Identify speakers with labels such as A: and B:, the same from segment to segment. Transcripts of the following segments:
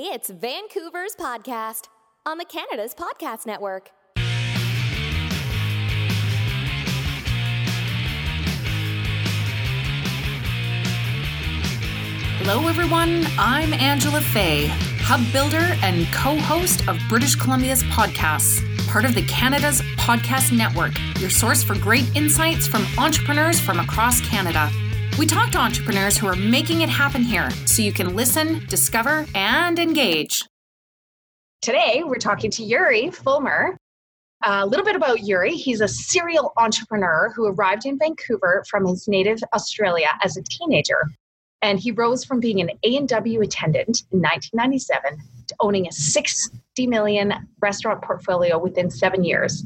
A: It's Vancouver's podcast on the Canada's Podcast Network.
B: Hello, everyone. I'm Angela Fay, hub builder and co host of British Columbia's podcasts, part of the Canada's Podcast Network, your source for great insights from entrepreneurs from across Canada. We talk to entrepreneurs who are making it happen here so you can listen, discover, and engage.
C: Today, we're talking to Yuri Fulmer. A little bit about Yuri. He's a serial entrepreneur who arrived in Vancouver from his native Australia as a teenager. And he rose from being an A&W attendant in 1997 to owning a 60 million restaurant portfolio within seven years.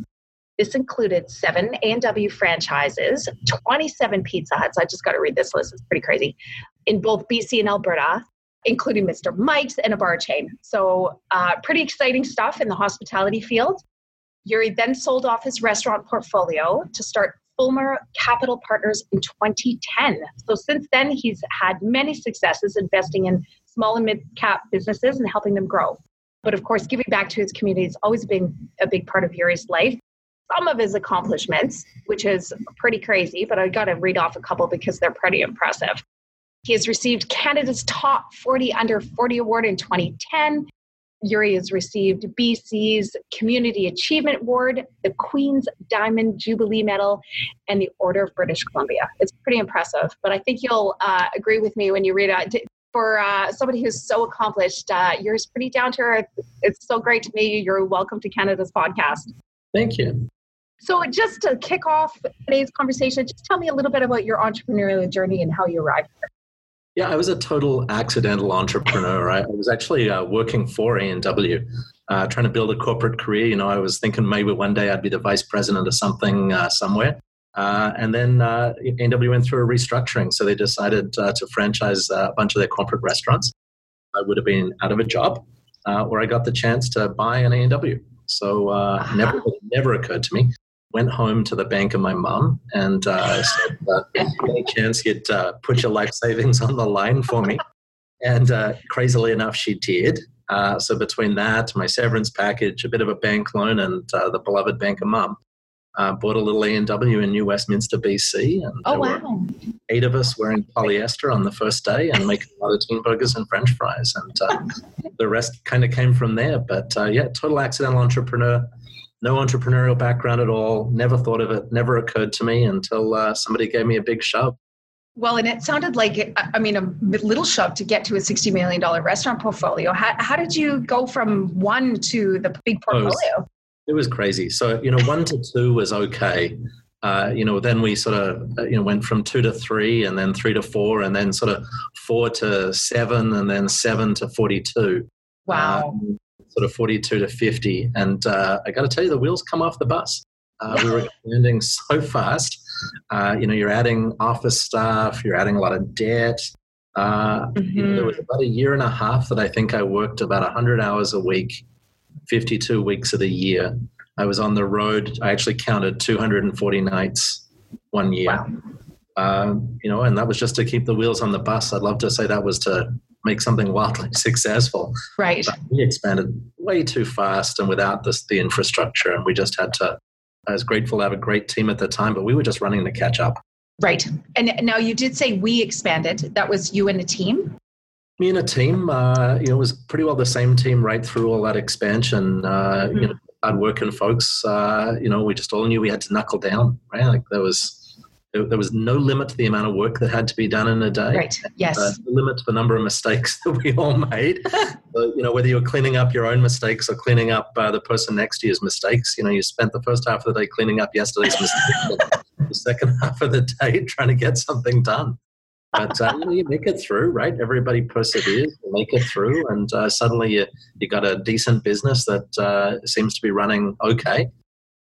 C: This included seven A&W franchises, 27 Pizza Huts. I just got to read this list. It's pretty crazy. In both BC and Alberta, including Mr. Mike's and a bar chain. So, uh, pretty exciting stuff in the hospitality field. Yuri then sold off his restaurant portfolio to start Fulmer Capital Partners in 2010. So, since then, he's had many successes investing in small and mid cap businesses and helping them grow. But of course, giving back to his community has always been a big part of Yuri's life. Some of his accomplishments, which is pretty crazy, but I got to read off a couple because they're pretty impressive. He has received Canada's Top 40 Under 40 Award in 2010. Yuri has received BC's Community Achievement Award, the Queen's Diamond Jubilee Medal, and the Order of British Columbia. It's pretty impressive, but I think you'll uh, agree with me when you read it. For uh, somebody who's so accomplished, uh, you're pretty down to earth. It's so great to meet you. You're welcome to Canada's podcast.
D: Thank you.
C: So, just to kick off today's conversation, just tell me a little bit about your entrepreneurial journey and how you arrived here.
D: Yeah, I was a total accidental entrepreneur. I was actually uh, working for A&W, uh, trying to build a corporate career. You know, I was thinking maybe one day I'd be the vice president of something uh, somewhere. Uh, and then uh, A&W went through a restructuring, so they decided uh, to franchise a bunch of their corporate restaurants. I would have been out of a job, or I got the chance to buy an A&W. So uh-huh. never never occurred to me went home to the bank of my mum and uh, said, uh, any chance you'd uh, put your life savings on the line for me? And uh, crazily enough, she did. Uh, so between that, my severance package, a bit of a bank loan, and uh, the beloved bank of mum, bought a little A&W in New Westminster, BC. And
C: oh, wow.
D: eight of us were wearing polyester on the first day and making a lot of teen burgers and french fries. And uh, the rest kind of came from there. But uh, yeah, total accidental entrepreneur no entrepreneurial background at all. Never thought of it. Never occurred to me until uh, somebody gave me a big shove.
C: Well, and it sounded like, I mean, a little shove to get to a $60 million restaurant portfolio. How, how did you go from one to the big portfolio?
D: It was, crazy. So, you know, one to two was okay. Uh, you know, then we sort of, uh, you know, went from two to three and then three to four and then sort of four to seven and then seven to 42.
C: Wow. Um,
D: sort of 42 to 50. And uh, I got to tell you, the wheels come off the bus. Uh, we were expanding so fast. Uh, you know, you're adding office staff, you're adding a lot of debt. Uh, mm-hmm. you know, there was about a year and a half that I think I worked about 100 hours a week, 52 weeks of the year. I was on the road. I actually counted 240 nights one year. Wow. Uh, you know, and that was just to keep the wheels on the bus. I'd love to say that was to make something wildly successful.
C: Right.
D: But we expanded way too fast and without this, the infrastructure. And we just had to, I was grateful to have a great team at the time, but we were just running to catch up.
C: Right. And now you did say we expanded. That was you and a team?
D: Me and a team. Uh, you know, it was pretty well the same team right through all that expansion. Uh, mm-hmm. You know, hardworking folks. Uh, you know, we just all knew we had to knuckle down. Right. Like there was there, was no limit to the amount of work that had to be done in a day.
C: Right. Yes. Uh,
D: limit to the number of mistakes that we all made. you know, whether you're cleaning up your own mistakes or cleaning up uh, the person next to you's mistakes. You know, you spent the first half of the day cleaning up yesterday's mistakes. the second half of the day trying to get something done. But uh, you, make it through, right? Everybody perseveres, you make it through, and uh, suddenly you you got a decent business that uh, seems to be running okay.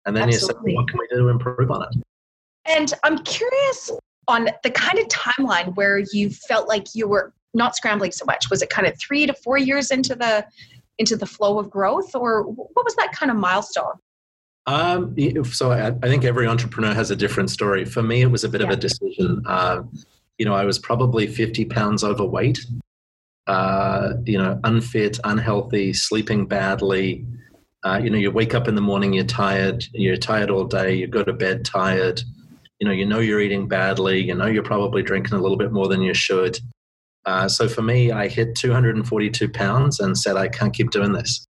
D: And then Absolutely. you say, what can we do to improve on it?
C: And I'm curious on the kind of timeline where you felt like you were not scrambling so much. Was it kind of three to four years into the into the flow of growth, or what was that kind of milestone?
D: Um, so I, I, think every entrepreneur has a different story. For me, it was a bit yeah. of a decision. Uh, you know, I was probably 50 pounds overweight. uh, you know, unfit, unhealthy, sleeping badly. Uh, you know, you wake up in the morning, you're tired, you're tired all day, you go to bed tired. You know, you know you're eating badly, you know you're probably drinking a little bit more than you should. Uh, so for me, I hit 242 pounds and said, I can't keep doing this.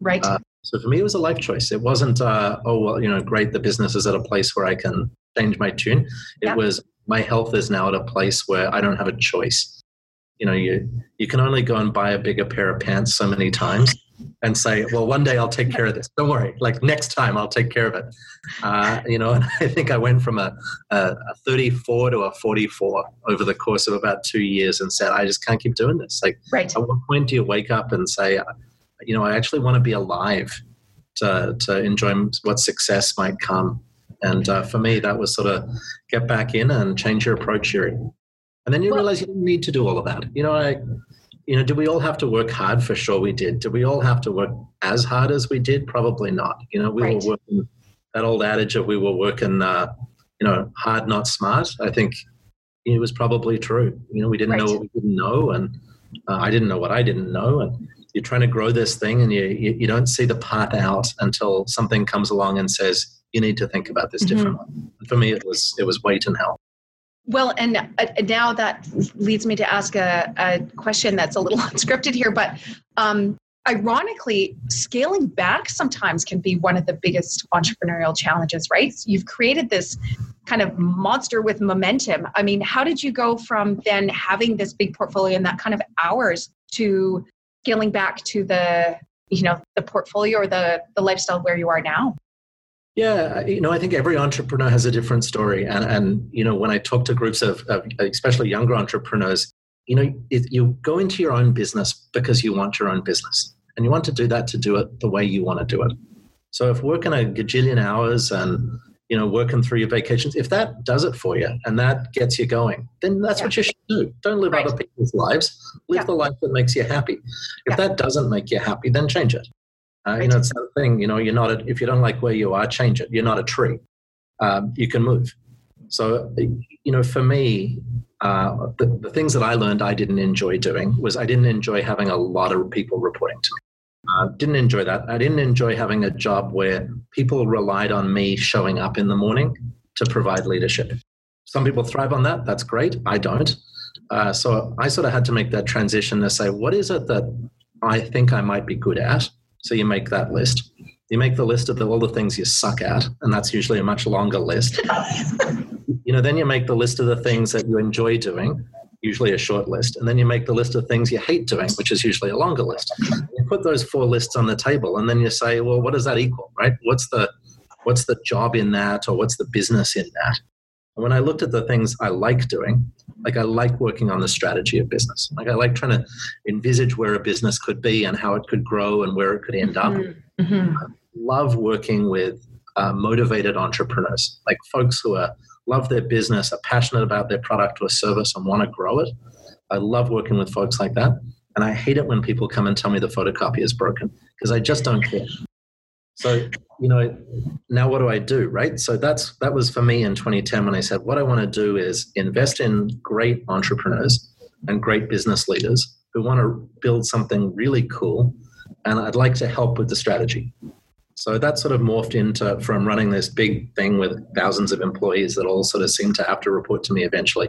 C: Right. Uh,
D: so for me, it was a life choice. It wasn't, uh, oh, well, you know, great, the business is at a place where I can change my tune. It was, my health is now at a place where I don't have a choice. You know, you, you can only go and buy a bigger pair of pants so many times and say, well, one day I'll take care of this. Don't worry. Like next time I'll take care of it. Uh, you know, and I think I went from a, a, a, 34 to a 44 over the course of about two years and said, I just can't keep doing this. Like,
C: right.
D: at what point do you wake up and say, you know, I actually want to be alive to, to enjoy what success might come? And uh, for me, that was sort of get back in and change your approach here. And then you well, realize you don't need to do all of that. You know, I, you know, do we all have to work hard? For sure we did. Do we all have to work as hard as we did? Probably not. You know, we right. were working that old adage of we were working, uh, you know, hard, not smart. I think it was probably true. You know, we didn't right. know what we didn't know, and uh, I didn't know what I didn't know. And you're trying to grow this thing, and you, you, you don't see the path out until something comes along and says you need to think about this mm-hmm. differently. For me, it was it was weight and health.
C: Well, and uh, now that leads me to ask a, a question that's a little unscripted here, but um, ironically, scaling back sometimes can be one of the biggest entrepreneurial challenges, right? You've created this kind of monster with momentum. I mean, how did you go from then having this big portfolio and that kind of hours to scaling back to the you know the portfolio or the the lifestyle where you are now
D: yeah, you know, I think every entrepreneur has a different story, and and you know, when I talk to groups of, of especially younger entrepreneurs, you know, it, you go into your own business because you want your own business, and you want to do that to do it the way you want to do it. So if working a gajillion hours and you know working through your vacations, if that does it for you and that gets you going, then that's yeah. what you should do. Don't live right. other people's lives. Live yeah. the life that makes you happy. If yeah. that doesn't make you happy, then change it. Uh, you know, it's that thing. You know, you're not. A, if you don't like where you are, change it. You're not a tree. Um, you can move. So, you know, for me, uh, the, the things that I learned I didn't enjoy doing was I didn't enjoy having a lot of people reporting to me. Uh, didn't enjoy that. I didn't enjoy having a job where people relied on me showing up in the morning to provide leadership. Some people thrive on that. That's great. I don't. Uh, so I sort of had to make that transition to say, what is it that I think I might be good at? So you make that list. You make the list of the, all the things you suck at, and that's usually a much longer list. you know, then you make the list of the things that you enjoy doing, usually a short list, and then you make the list of things you hate doing, which is usually a longer list. You put those four lists on the table, and then you say, well, what does that equal, right? What's the what's the job in that, or what's the business in that? And when I looked at the things I like doing, like I like working on the strategy of business. Like I like trying to envisage where a business could be and how it could grow and where it could end up. Mm-hmm. mm-hmm. I love working with uh, motivated entrepreneurs, like folks who are love their business, are passionate about their product or service, and want to grow it. I love working with folks like that. And I hate it when people come and tell me the photocopy is broken because I just don't care. So, you know, now what do I do, right? So that's that was for me in 2010 when I said what I want to do is invest in great entrepreneurs and great business leaders who want to build something really cool and I'd like to help with the strategy. So that sort of morphed into from running this big thing with thousands of employees that all sort of seem to have to report to me eventually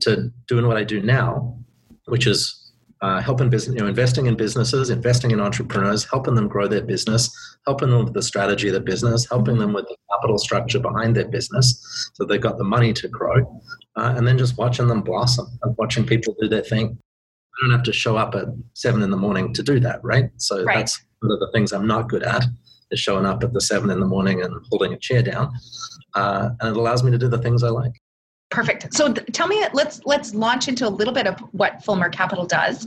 D: to doing what I do now, which is uh, helping business, you know, investing in businesses, investing in entrepreneurs, helping them grow their business, helping them with the strategy of the business, helping them with the capital structure behind their business, so they've got the money to grow, uh, and then just watching them blossom and watching people do their thing. I don't have to show up at seven in the morning to do that, right? So right. that's one of the things I'm not good at is showing up at the seven in the morning and holding a chair down, uh, and it allows me to do the things I like.
C: Perfect. So th- tell me, let's let's launch into a little bit of what Fulmer Capital does.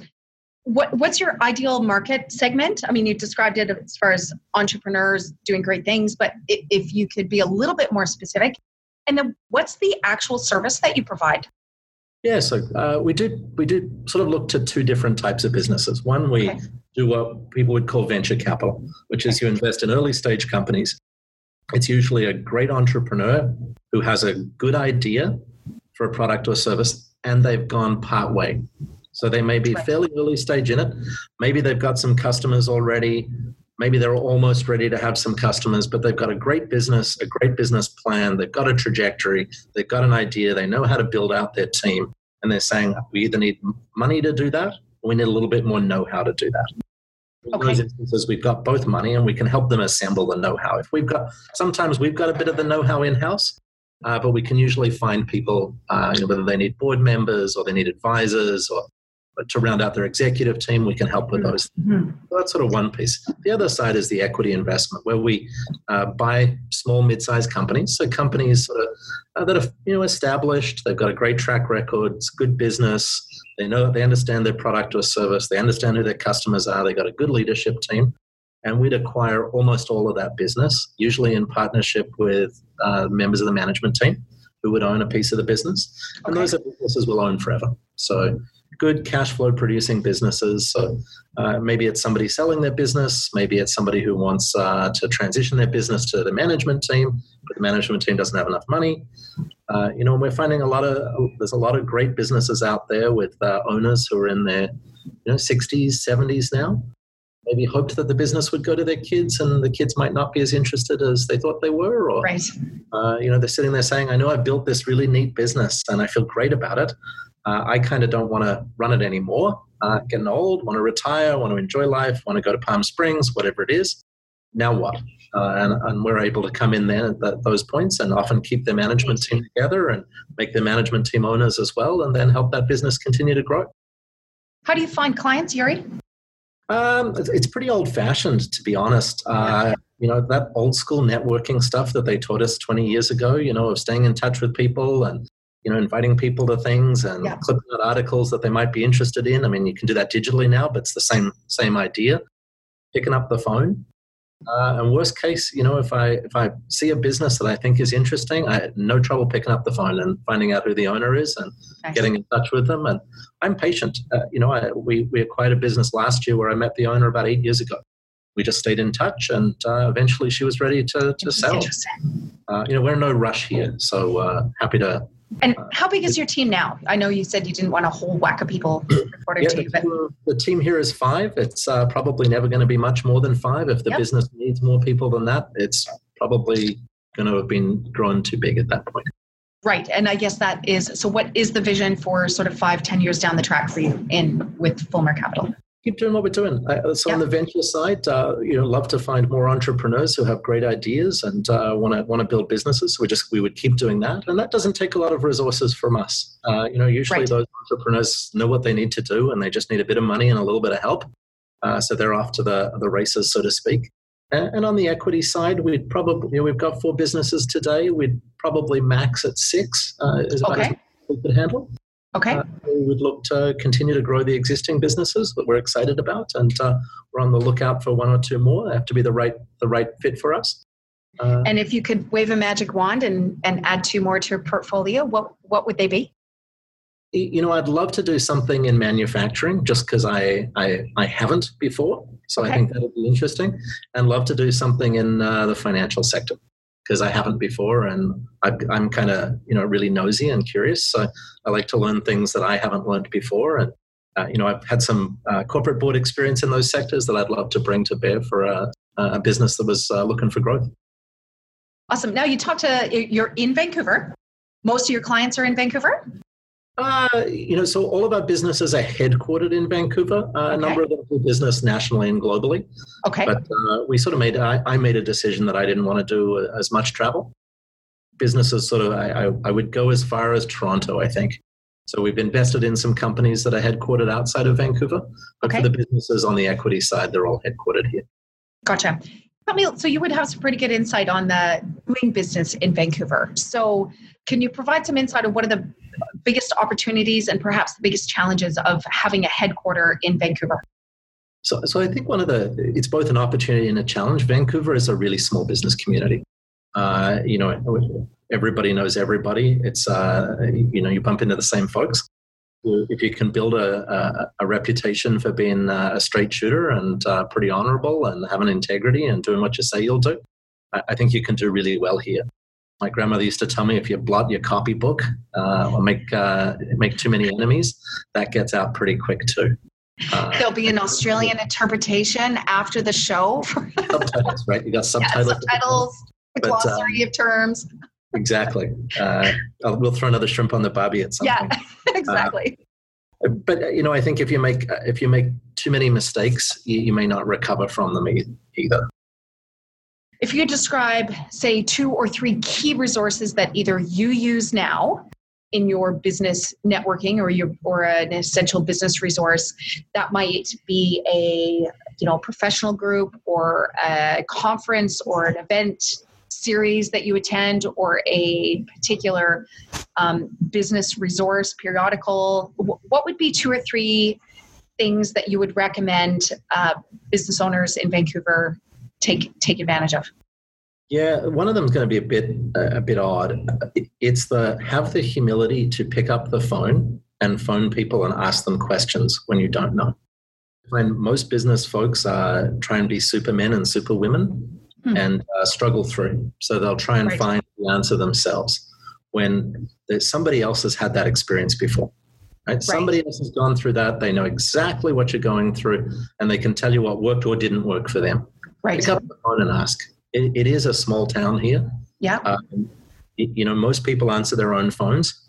C: What what's your ideal market segment? I mean, you described it as far as entrepreneurs doing great things, but if you could be a little bit more specific, and then what's the actual service that you provide?
D: Yeah, so uh, we do we do sort of look to two different types of businesses. One, we okay. do what people would call venture capital, which is you invest in early stage companies. It's usually a great entrepreneur who has a good idea for a product or service and they've gone part way. So they may be
C: Right.
D: fairly early stage in it. Maybe they've got some customers already. Maybe they're almost ready to have some customers, but they've got a great business, a great business plan. They've got a trajectory. They've got an idea. They know how to build out their team. And they're saying, we either need money to do that or we need a little bit more know how to do that. In
C: Okay.
D: those instances, we've got both money and we can help them assemble the know how. If we've got, sometimes we've got a bit of the know how in house, uh, but we can usually find people, uh, you know, whether they need board members or they need advisors or but to round out their executive team, we can help with those.
C: Mhm.
D: So that's sort of one piece. The other side is the equity investment, where we uh, buy small, mid-sized companies. So companies sort of uh, that are you know established, they've got a great track record, it's good business. They know they understand their product or service. They understand who their customers are. They've got a good leadership team, and we'd acquire almost all of that business, usually in partnership with uh, members of the management team who would own a piece of the business, and
C: Okay.
D: those are businesses we'll own forever. So good cash flow producing businesses. So uh, maybe it's somebody selling their business, maybe it's somebody who wants uh, to transition their business to the management team, but the management team doesn't have enough money. Uh, you know, and we're finding a lot of there's a lot of great businesses out there with uh, owners who are in their you know 60s, 70s now. Maybe hoped that the business would go to their kids, and the kids might not be as interested as they thought they were, or
C: Right.
D: uh, you know, they're sitting there saying, I know I built this really neat business and I feel great about it. Uh, I kind of don't want to run it anymore. Uh, getting old, want to retire, want to enjoy life, want to go to Palm Springs, whatever it is. Now what? Uh, and, and we're able to come in there at th- those points and often keep the management team together and make the management team owners as well, and then help that business continue to grow.
C: How do you find clients, Yuri?
D: Um, it's, pretty old fashioned, to be honest. Uh, you know, that old school networking stuff that they taught us 20 years ago, you know, of staying in touch with people and, you know, inviting people to things and
C: Yeah.
D: clipping out articles that they might be interested in. I mean, you can do that digitally now, but it's the same, same idea. Picking up the phone. Uh, and worst case, you know, if I if I see a business that I think is interesting, I had no trouble picking up the phone and finding out who the owner is and getting in touch with them. And I'm patient. Uh, you know, I, we we acquired a business last year where I met the owner about eight years ago. We just stayed in touch, and uh, eventually she was ready to to sell. Uh, you know, we're in no rush here, so uh, happy to.
C: And how big is your team now? I know you said you didn't want a whole whack of people reporting
D: Yeah,
C: to
D: the
C: you, but
D: team, the team here is five. It's uh, probably never going to be much more than five. If the
C: Yep.
D: business needs more people than that, it's probably going to have been grown too big at that point.
C: right. And I guess that is so. What is the vision for sort of five, ten years down the track for you in with Fulmer Capital?
D: Keep doing what we're doing. Uh, so on the venture side, uh, you know, love to find more entrepreneurs who have great ideas and want to want to build businesses. We just we would keep doing that, and that doesn't take a lot of resources from us. Uh, you know, usually
C: Right.
D: those entrepreneurs know what they need to do, and they just need a bit of money and a little bit of help. Uh, so they're off to the the races, so to speak. And, and on the equity side, we'd probably you know, we've got four businesses today. We'd probably max at six. Uh, is
C: Okay.
D: much as we could handle.
C: Okay.
D: Uh, we would look to continue to grow the existing businesses that we're excited about, and uh, we're on the lookout for one or two more. They have to be the right the right fit for us. Uh,
C: and if you could wave a magic wand and and add two more to your portfolio, what what would they be?
D: you know, I'd love to do something in manufacturing, just because I, I I haven't before, so
C: Okay.
D: I think that would be interesting, and love to do something in uh, the financial sector because I haven't before, and I, I'm kind of you know really nosy and curious. So I like to learn things that I haven't learned before, and uh, you know I've had some uh, corporate board experience in those sectors that I'd love to bring to bear for a, a business that was uh, looking for growth.
C: Awesome. Now you talked to you're in Vancouver. Most of your clients are in Vancouver.
D: Uh, you know, so all of our businesses are headquartered in Vancouver. Uh, A number of them do business nationally and globally.
C: Okay.
D: But uh, we sort of made, I, I made a decision that I didn't want to do as much travel. Businesses sort of, I, I, I would go as far as Toronto, I think. So we've invested in some companies that are headquartered outside of Vancouver. But
C: Okay.
D: for the businesses on the equity side, they're all headquartered here.
C: Gotcha. So you would have some pretty good insight on the doing business in Vancouver. So, can you provide some insight on what are the biggest opportunities and perhaps the biggest challenges of having a headquarter in Vancouver?
D: So, so I think one of the it's both an opportunity and a challenge. Vancouver is a really small business community. Uh, you know, everybody knows everybody. It's uh, you know, you bump into the same folks. If you can build a, a, a reputation for being uh, a straight shooter and uh, pretty honorable and having integrity and doing what you say you'll do, I, I think you can do really well here. My grandmother used to tell me if you blot your copybook uh, or make uh, make too many enemies, that gets out pretty quick too.
C: Uh, There'll be an Australian interpretation after the show.
D: subtitles, right? You got subtitles.
C: Yeah, subtitles, the but, glossary uh, of terms.
D: Exactly. Uh, we'll throw another shrimp on the barbie at some
C: yeah,
D: point.
C: Yeah, exactly.
D: Uh, but you know, I think if you make if you make too many mistakes, you, you may not recover from them either.
C: If you describe, say, two or three key resources that either you use now in your business networking or your or an essential business resource that might be a you know professional group or a conference or an event series that you attend or a particular um, business resource periodical what would be two or three things that you would recommend uh, business owners in vancouver take take advantage of
D: yeah, one of them is going to be a bit a bit odd. It's the have the humility to pick up the phone and phone people and ask them questions when you don't know. When most business folks are try and be supermen and superwomen hmm. and uh, struggle through, so they'll try and right. find the answer themselves. When somebody else has had that experience before, right? right? Somebody else has gone through that. They know exactly what you're going through, and they can tell you what worked or didn't work for them.
C: Right.
D: Pick up the phone and ask it, it is a small town here.
C: Yeah. Um,
D: you know, most people answer their own phones.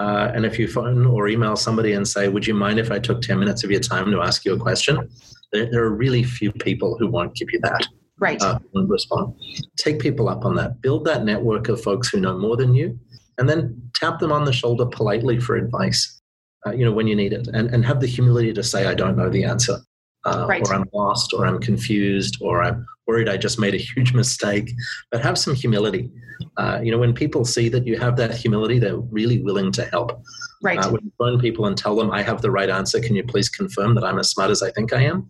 D: Uh, and if you phone or email somebody and say, Would you mind if I took 10 minutes of your time to ask you a question? There, there are really few people who won't give you that.
C: Right. Uh,
D: respond. Take people up on that. Build that network of folks who know more than you, and then tap them on the shoulder politely for advice, uh, you know, when you need it. And, and have the humility to say, I don't know the answer. Uh, right. or I'm lost, or I'm confused, or I'm worried I just made a huge mistake. But have some humility. Uh, you know, when people see that you have that humility, they're really willing to help.
C: Right. Uh,
D: when you phone people and tell them, I have the right answer, can you please confirm that I'm as smart as I think I am?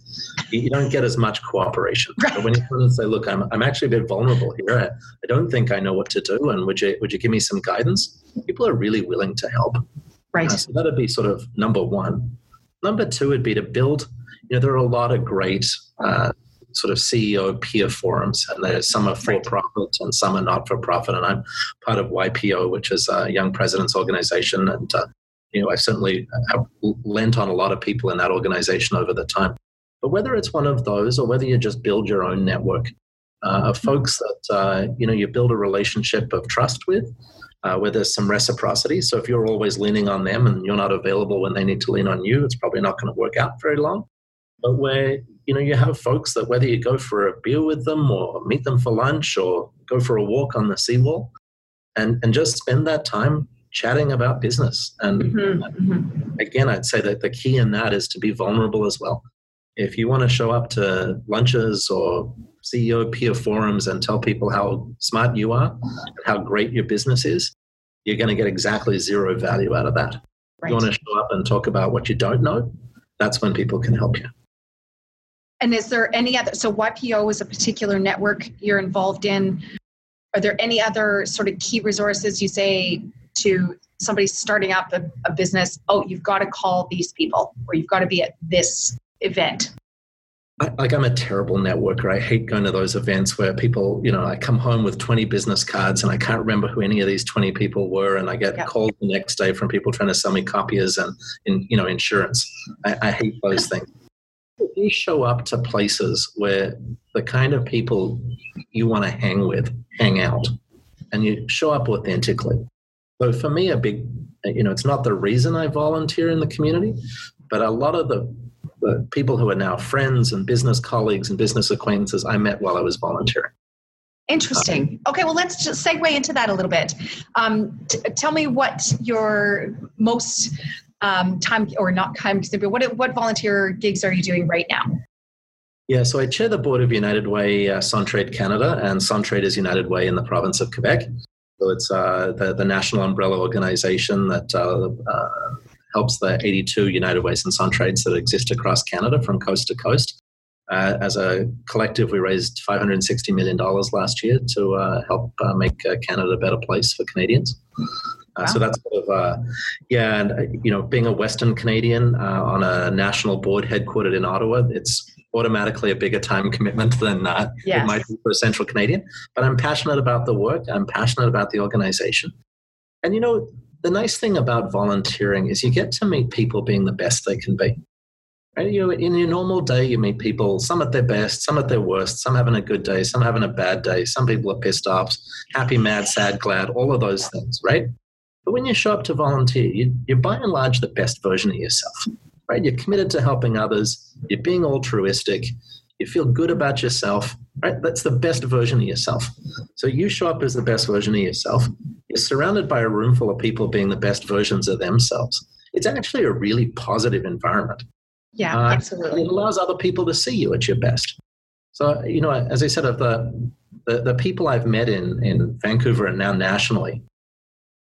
D: You, don't get as much cooperation. Right. But when you come and say, look, I'm, I'm actually a bit vulnerable here. I, I don't think I know what to do. And would you, would you give me some guidance? People are really willing to help.
C: Right. Uh,
D: so that'd be sort of number one. Number two would be to build, you know, there are a lot of great uh, sort of CEO peer forums, and there's some are for profit and some are not for profit. And I'm part of YPO, which is a young presidents organization, and uh, you know I certainly have lent on a lot of people in that organization over the time. But whether it's one of those or whether you just build your own network uh, of folks that uh, you know you build a relationship of trust with. Uh, where there's some reciprocity. So if you're always leaning on them and you're not available when they need to lean on you, it's probably not going to work out very long. But where you know, you have folks that whether you go for a beer with them or meet them for lunch or go for a walk on the seawall and, and just spend that time chatting about business. And mm-hmm. mm-hmm. again, I'd say that the key in that is to be vulnerable as well. If you want to show up to lunches or CEO peer forums and tell people how smart you are and how great your business is, you're going to get exactly zero value out of that. Right. If you want to show up and talk about what you don't know, that's when people can help you.
C: And is there any other? So YPO is a particular network you're involved in. Are there any other sort of key resources you say to somebody starting up a, a business? Oh, you've got to call these people, or you've got to be at this event.
D: I, like I'm a terrible networker. I hate going to those events where people, you know, I come home with 20 business cards and I can't remember who any of these 20 people were, and I get yep. called the next day from people trying to sell me copiers and, in, you know, insurance. I, I hate those things you show up to places where the kind of people you want to hang with hang out and you show up authentically. So for me, a big, you know, it's not the reason I volunteer in the community, but a lot of the, the people who are now friends and business colleagues and business acquaintances I met while I was volunteering.
C: Interesting. Okay, well, let's just segue into that a little bit. Um, t- tell me what your most um, time or not time but what what volunteer gigs are you doing right now?
D: Yeah, so I chair the board of United Way uh, Centraide Canada, and Centraide is United Way in the province of Quebec. So it's uh, the, the national umbrella organization that uh, uh helps the 82 United Ways and Centraides that exist across Canada from coast to coast. Uh, as a collective, we raised $560 million last year to uh, help make Canada a better place for Canadians. Uh, wow. So that's sort of, uh, yeah, and uh, you know, being a Western Canadian uh, on a national board headquartered in Ottawa, it's automatically a bigger time commitment than uh,
C: Yes.
D: it might be for a Central Canadian. But I'm passionate about the work. I'm passionate about the organization. And you know, the nice thing about volunteering is you get to meet people being the best they can be. Right? You know, in your normal day, you meet people, some at their best, some at their worst, some having a good day, some having a bad day, some people are pissed off, happy, mad, sad, glad, all of those things, right? But when you show up to volunteer, you, you're by and large the best version of yourself, right? You're committed to helping others, you're being altruistic, you feel good about yourself, right? That's the best version of yourself. So you show up as the best version of yourself. You're surrounded by a room full of people being the best versions of themselves. It's actually a really positive environment.
C: Yeah,
D: Uh,
C: absolutely.
D: It allows other people to see you at your best. So, you know, as I said, of the, the, the people I've met in, in Vancouver and now nationally,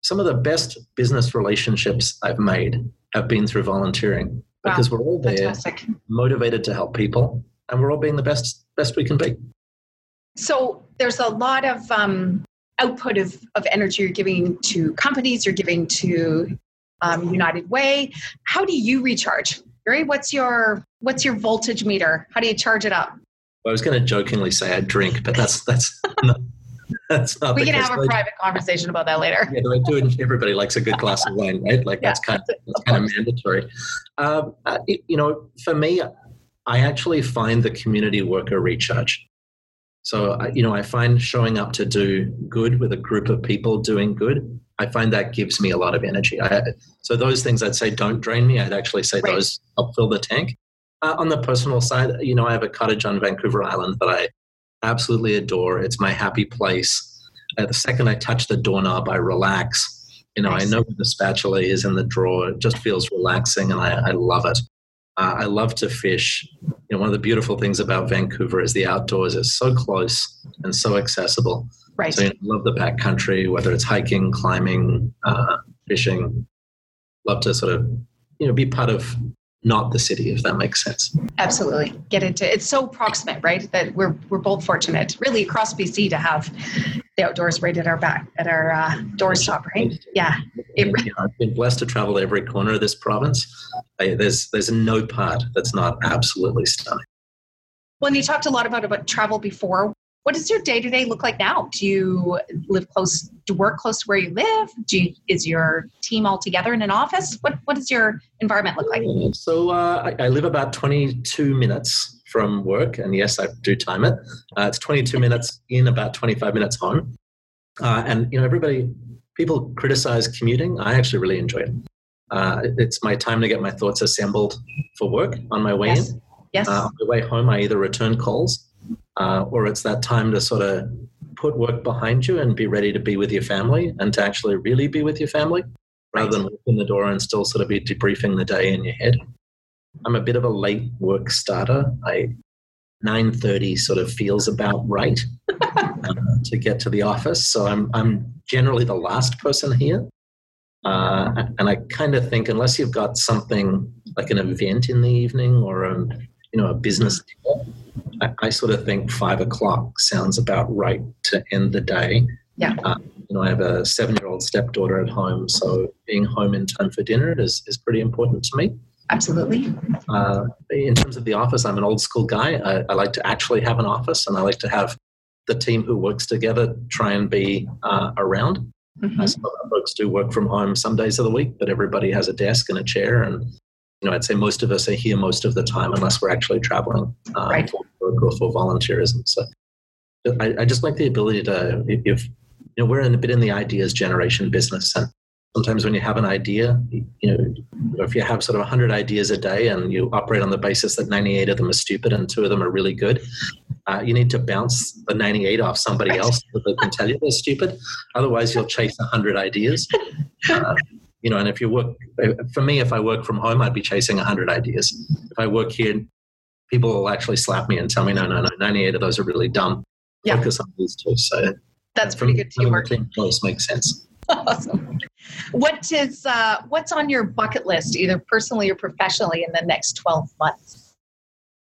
D: some of the best business relationships I've made have been through volunteering
C: Wow.
D: because we're all there
C: Fantastic.
D: motivated to help people and we're all being the best best we can be.
C: So there's a lot of um, output of, of energy you're giving to companies, you're giving to um, United Way. How do you recharge? Gary, what's your what's your voltage meter? How do you charge it up?
D: I was going to jokingly say I drink, but that's that's not, that's not.
C: We can have a private conversation about that later.
D: Yeah, I do. it. Everybody likes a good glass of wine, right? Like that's kind of that's kind of mandatory. Um, uh, it- you know, for me, I actually find the community worker recharge. So, I- you know, I find showing up to do good with a group of people doing good. I find that gives me a lot of energy. I, so those things I'd say don't drain me. I'd actually say
C: Right.
D: those help fill the tank. Uh, on the personal side, you know, I have a cottage on Vancouver Island that I absolutely adore. It's my happy place. Uh, the second I touch the doorknob, I relax. You know,
C: Nice.
D: I know where the spatula is in the drawer. It just feels relaxing, and I, I love it. Uh, I love to fish. You know, one of the beautiful things about Vancouver is the outdoors. It's so close and so accessible.
C: Right.
D: So you know, I love the backcountry, whether it's hiking, climbing, uh, fishing. Love to sort of, you know, be part of not the city, if that makes sense.
C: Absolutely. Get into it's so proximate, right? That we're we're both fortunate, really across BC, to have the outdoors right at our back at our uh, doorstop, right? Yeah. It-
D: You know, I've been blessed to travel every corner of this province. I, there's there's no part that's not absolutely stunning.
C: Well, and you talked a lot about about travel before. What does your day to day look like now? Do you live close? Do work close to where you live? Do you, is your team all together in an office? What What does your environment look like?
D: So uh, I, I live about 22 minutes from work, and yes, I do time it. Uh, it's 22 minutes in, about 25 minutes home. Uh, and you know, everybody, people criticize commuting. I actually really enjoy it. Uh, it's my time to get my thoughts assembled for work on my way
C: Yes.
D: in.
C: Yes.
D: Uh, on my way home, I either return calls, uh, or it's that time to sort of put work behind you and be ready to be with your family and to actually really be with your family rather
C: Right.
D: than open the door and still sort of be debriefing the day in your head. I'm a bit of a late work starter. I 9:30 sort of feels about right uh, to get to the office, so I'm I'm generally the last person here. Uh, and I kind of think unless you've got something like an event in the evening or a you know a business deal, I, I sort of think five o'clock sounds about right to end the day.
C: Yeah.
D: Uh, you know, I have a seven-year-old stepdaughter at home, so being home in time for dinner is is pretty important to me.
C: Absolutely.
D: Uh, in terms of the office, I'm an old school guy. I, I like to actually have an office, and I like to have the team who works together try and be uh, around.
C: Mhm.
D: Uh, some of our folks do work from home some days of the week, but everybody has a desk and a chair, and you know, I'd say most of us are here most of the time, unless we're actually traveling uh,
C: Right.
D: for work or for volunteerism. So, I, I just like the ability to, if you know, we're in a bit in the ideas generation business, and sometimes when you have an idea, you know, if you have sort of 100 ideas a day and you operate on the basis that 98 of them are stupid and two of them are really good, uh, you need to bounce the 98 off somebody
C: Right.
D: else so that they can tell you they're stupid. Otherwise, you'll chase 100 ideas. Uh, you know, and if you work, for me, if I work from home, I'd be chasing 100 ideas. If I work here, people will actually slap me and tell me, no, no, no, 98 of those are really dumb.
C: Yeah.
D: Focus on these two. So
C: That's pretty good teamwork.
D: team close makes sense.
C: Awesome. What is uh, what's on your bucket list, either personally or professionally, in the next twelve months?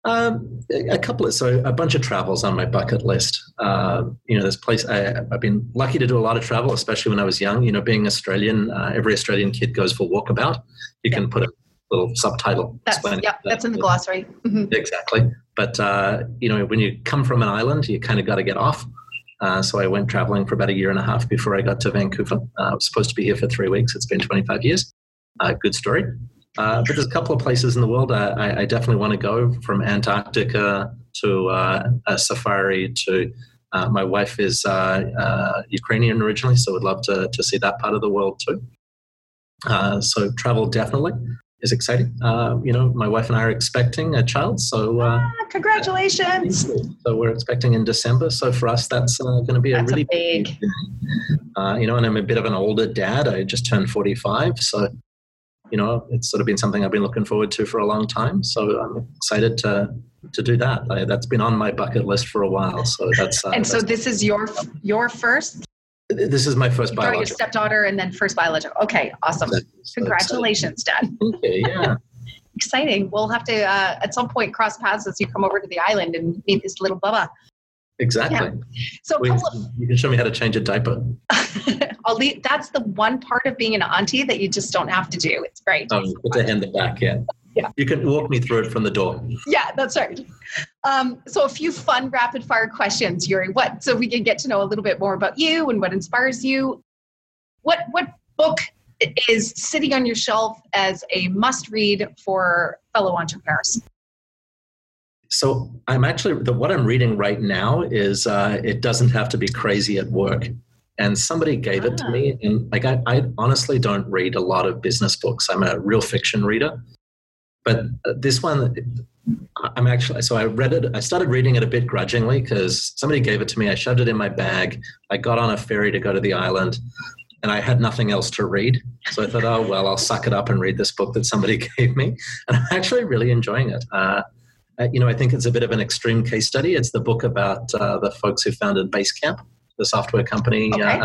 D: Um, a couple of so a bunch of travels on my bucket list. Uh, you know, this place I, I've been lucky to do a lot of travel, especially when I was young. You know, being Australian, uh, every Australian kid goes for walkabout. You can put a little subtitle.
C: That's, yeah, that's in the glossary. Mm-hmm.
D: Exactly. But, uh, you know, when you come from an island, you kind of got to get off. Uh, so I went traveling for about a year and a half before I got to Vancouver. Uh, I was supposed to be here for three weeks. It's been 25 years. Uh, good story. Uh, but there's a couple of places in the world I, I definitely want to go, from Antarctica to uh, a safari to. Uh, my wife is Ukrainian originally, so would love to, to see that part of the world too. so travel definitely is exciting. Uh, you know, my wife and I are expecting a child, so uh,
C: ah, congratulations!
D: So we're expecting in December. So for us, that's uh, going to be a really a
C: big.
D: Uh, you know, and I'm a bit of an older dad. I just turned 45, so you know, it's sort of been something I've been looking forward to for a long time. So I'm excited to to do that. I, that's been on my bucket list for a while. So that's
C: uh, and so
D: that's,
C: this is your your first
D: this is my first
C: you biological. Your stepdaughter and then first biological. Okay, awesome. Congratulations, Dad.
D: Okay, yeah.
C: Exciting. We'll have to uh, at some point cross paths as you come over to the island and meet this little Bubba.
D: Exactly. Yeah.
C: So
D: Wait, of, you can show me how to change a diaper.
C: I'll leave, that's the one part of being an auntie that you just don't have to do. It's great.
D: Um, put the hand in the back, yeah.
C: Yeah.
D: You can walk me through it from the door.
C: Yeah, that's right. Um, so a few fun rapid fire questions, Yuri. What so we can get to know a little bit more about you and what inspires you. What what book is sitting on your shelf as a must read for fellow entrepreneurs?
D: So I'm actually the what I'm reading right now is uh, it doesn't have to be crazy at work. And somebody gave ah. it to ah. me, and like I, I honestly don't read a lot of business books. I'm a real fiction reader, but uh, this one, I'm actually, so I read it, I started reading it a bit grudgingly because somebody gave it to me. I shoved it in my bag. I got on a ferry to go to the island and I had nothing else to read. So I thought, oh, well, I'll suck it up and read this book that somebody gave me. And I'm actually really enjoying it. Uh, uh, you know, I think it's a bit of an extreme case study. It's the book about uh, the folks who founded Basecamp, the software company,
C: okay.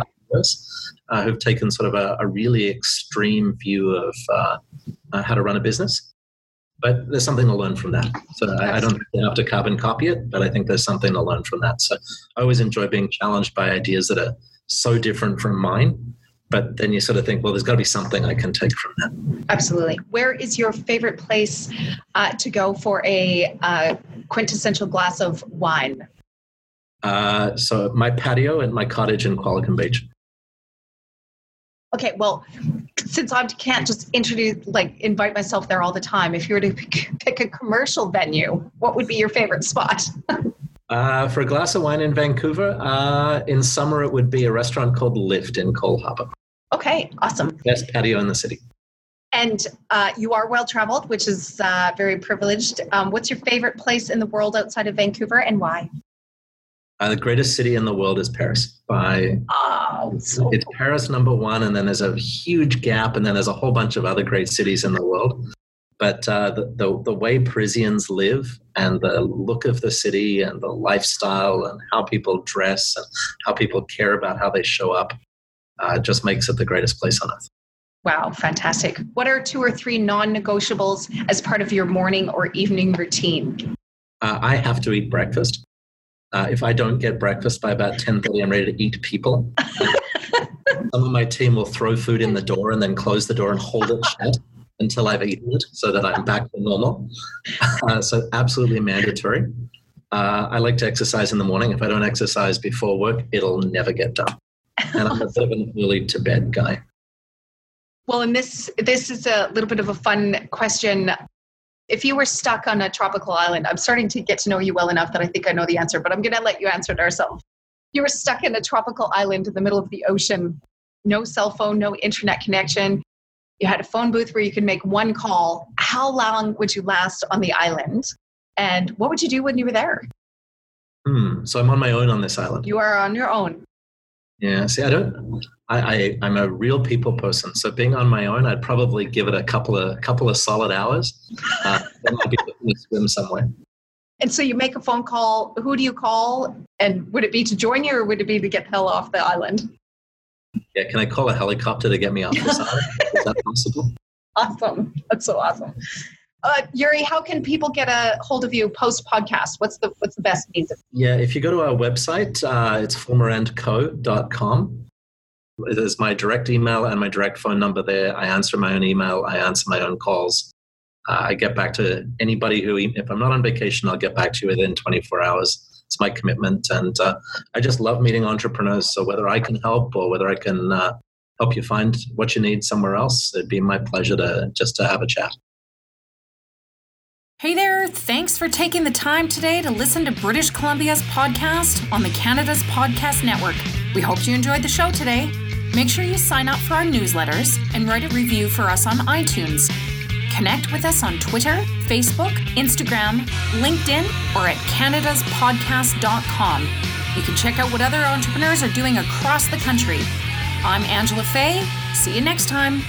D: uh, who've taken sort of a, a really extreme view of uh, uh, how to run a business but there's something to learn from that. So I, I, don't have to carbon copy it, but I think there's something to learn from that. So I always enjoy being challenged by ideas that are so different from mine. But then you sort of think, well, there's got to be something I can take from that.
C: Absolutely. Where is your favorite place uh, to go for a uh, quintessential glass of wine?
D: Uh, so my patio and my cottage in Qualicum Beach.
C: Okay, well, since I can't just introduce, like, invite myself there all the time, if you were to pick a commercial venue, what would be your favorite spot?
D: uh, for a glass of wine in Vancouver, uh, in summer it would be a restaurant called Lift in Coal Harbour.
C: Okay, awesome.
D: Best patio in the city.
C: And uh, you are well traveled, which is uh, very privileged. Um, what's your favorite place in the world outside of Vancouver and why?
D: Uh, the greatest city in the world is Paris. By
C: oh, so
D: it's Paris number one, and then there's a huge gap, and then there's a whole bunch of other great cities in the world. But uh, the, the, the way Parisians live and the look of the city and the lifestyle and how people dress and how people care about how they show up uh, just makes it the greatest place on earth.
C: Wow, fantastic. What are two or three non negotiables as part of your morning or evening routine?
D: Uh, I have to eat breakfast. Uh, if I don't get breakfast by about 10.30, I'm ready to eat people. Some of my team will throw food in the door and then close the door and hold it shut until I've eaten it so that I'm back to normal. Uh, so absolutely mandatory. Uh, I like to exercise in the morning. If I don't exercise before work, it'll never get done. And I'm a bit of an early to bed guy.
C: Well, and this this is a little bit of a fun question if you were stuck on a tropical island, I'm starting to get to know you well enough that I think I know the answer, but I'm going to let you answer it ourselves. You were stuck in a tropical island in the middle of the ocean, no cell phone, no internet connection. You had a phone booth where you could make one call. How long would you last on the island? And what would you do when you were there?
D: Hmm. So I'm on my own on this island.
C: You are on your own.
D: Yeah. See, I don't. I, I am a real people person, so being on my own, I'd probably give it a couple of couple of solid hours. Uh, then I'd be looking to swim somewhere.
C: And so you make a phone call. Who do you call? And would it be to join you, or would it be to get the hell off the island?
D: Yeah, can I call a helicopter to get me off this island? Is that possible?
C: Awesome. That's so awesome. Uh, Yuri, how can people get a hold of you post podcast? What's the what's the best means?
D: Yeah, if you go to our website, uh, it's fulmerandco.com. There's my direct email and my direct phone number there. I answer my own email. I answer my own calls. uh, I get back to anybody who, if I'm not on vacation, I'll get back to you within 24 hours. It's my commitment. And uh, I just love meeting entrepreneurs. So whether I can help or whether I can uh, help you find what you need somewhere else, it'd be my pleasure to just to have a chat.
C: Hey there, thanks for taking the time today to listen to British Columbia's podcast on the Canada's Podcast Network. We hope you enjoyed the show today. Make sure you sign up for our newsletters and write a review for us on iTunes. Connect with us on Twitter, Facebook, Instagram, LinkedIn, or at canadaspodcast.com. You can check out what other entrepreneurs are doing across the country. I'm Angela Fay. See you next time.